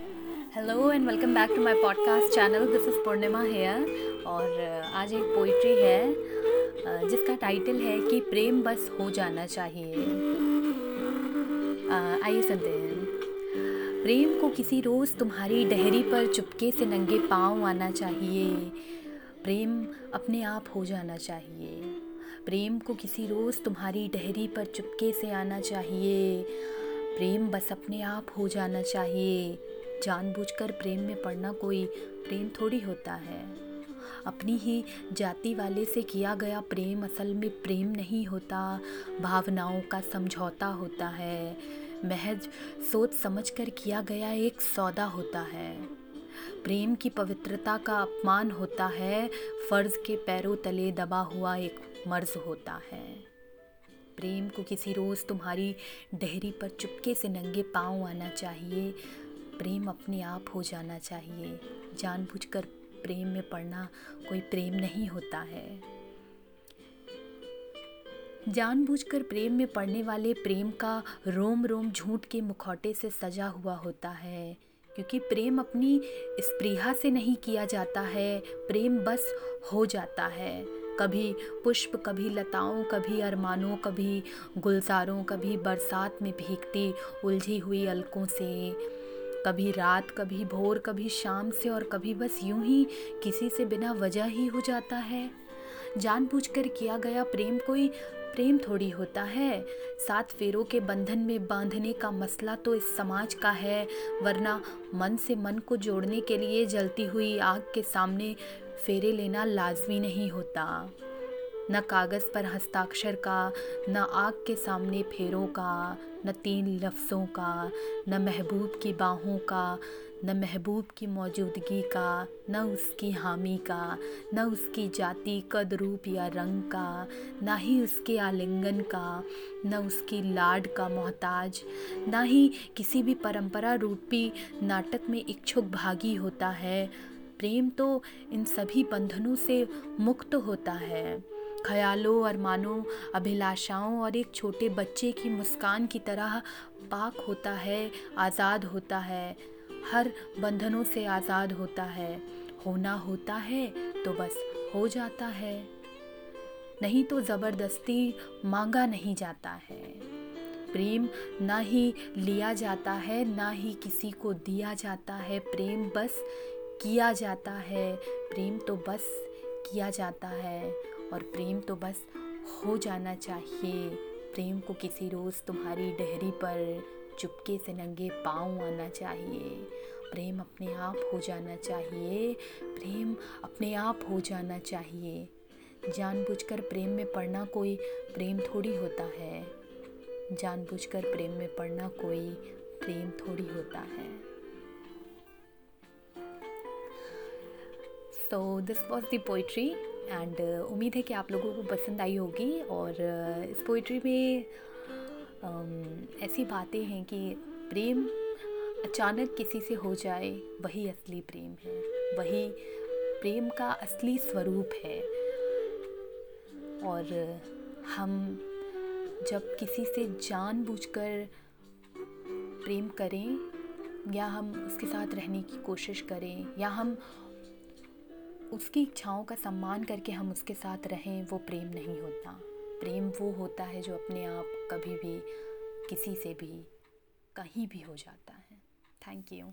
Hello and welcome back to my podcast channel this is Purnima here और uh, आज एक poetry है uh, जिसका टाइटल है कि प्रेम बस हो जाना चाहिए। Uh, आइए सुनते हैं। प्रेम को किसी रोज़ तुम्हारी डहरी पर चुपके से नंगे पाँव आना चाहिए। प्रेम अपने आप हो जाना चाहिए। प्रेम को किसी रोज़ तुम्हारी डहरी पर चुपके से आना चाहिए। प्रेम बस अपने आप हो जाना चाहिए। जानबूझकर प्रेम में पड़ना कोई प्रेम थोड़ी होता है। अपनी ही जाति वाले से किया गया प्रेम असल में प्रेम नहीं होता, भावनाओं का समझौता होता है। महज सोच समझकर किया गया एक सौदा होता है। प्रेम की पवित्रता का अपमान होता है, फ़र्ज़ के पैरों तले दबा हुआ एक मर्ज होता है। प्रेम को किसी रोज़ तुम्हारी डहरी पर चुपके से नंगे पाँव आना चाहिए प्रेम अपने आप हो जाना चाहिए। जानबूझकर प्रेम में पड़ना कोई प्रेम नहीं होता है। जानबूझकर प्रेम में पड़ने वाले प्रेम का रोम रोम झूठ के मुखौटे से सजा हुआ होता है। क्योंकि प्रेम अपनी स्प्रीहा से नहीं किया जाता है, प्रेम बस हो जाता है। कभी पुष्प, कभी लताओं, कभी अरमानों, कभी गुलजारों, कभी बरसात में भीगती, उलझी हुई अलकों से। कभी रात, कभी भोर, कभी शाम से और कभी बस यूँ ही किसी से बिना वजह ही हो जाता है। जानबूझकर किया गया प्रेम कोई, प्रेम थोड़ी होता है। सात फेरों के बंधन में बांधने का मसला तो इस समाज का है, वरना मन से मन को जोड़ने के लिए जलती हुई आग के सामने फेरे लेना लाजमी नहीं होता। न कागज़ पर हस्ताक्षर का, न आग के सामने फेरों का, न तीन लफ्ज़ों का, न महबूब की बाहों का, न महबूब की मौजूदगी का, न उसकी हामी का, न उसकी जाति, कद, रूप या रंग का, ना ही उसके आलिंगन का, न उसकी लाड का मोहताज, ना ही किसी भी परंपरा रूपी नाटक में इच्छुक भागी होता है। प्रेम तो इन सभी बंधनों से मुक्त होता है। ख्यालों, अरमानों, अभिलाषाओं और एक छोटे बच्चे की मुस्कान की तरह पाक होता है, आज़ाद होता है। हर बंधनों से आज़ाद होता है। होना होता है तो बस हो जाता है। नहीं तो ज़बरदस्ती मांगा नहीं जाता है। प्रेम ना ही लिया जाता है, ना ही किसी को दिया जाता है। प्रेम बस किया जाता है। प्रेम तो बस किया जाता है। और प्रेम तो बस हो जाना चाहिए। प्रेम को किसी रोज़ तुम्हारी डहरी पर चुपके से नंगे पाँव आना चाहिए। प्रेम अपने आप हो जाना चाहिए। प्रेम अपने आप हो जाना चाहिए। जानबूझकर प्रेम में पढ़ना कोई प्रेम थोड़ी होता है। जानबूझकर प्रेम में पढ़ना कोई प्रेम थोड़ी होता है। So this was the poetry and uh, उम्मीद है कि आप लोगों को पसंद आई होगी और uh, इस पोइट्री में um, ऐसी बातें हैं कि प्रेम अचानक किसी से हो जाए वही असली प्रेम है। वही प्रेम का असली स्वरूप है। और हम जब किसी से जानबूझकर प्रेम करें या हम उसके साथ रहने की कोशिश करें या हम उसकी इच्छाओं का सम्मान करके हम उसके साथ रहें, वो प्रेम नहीं होता। प्रेम वो होता है जो अपने आप कभी भी, किसी से भी, कहीं भी हो जाता है। Thank you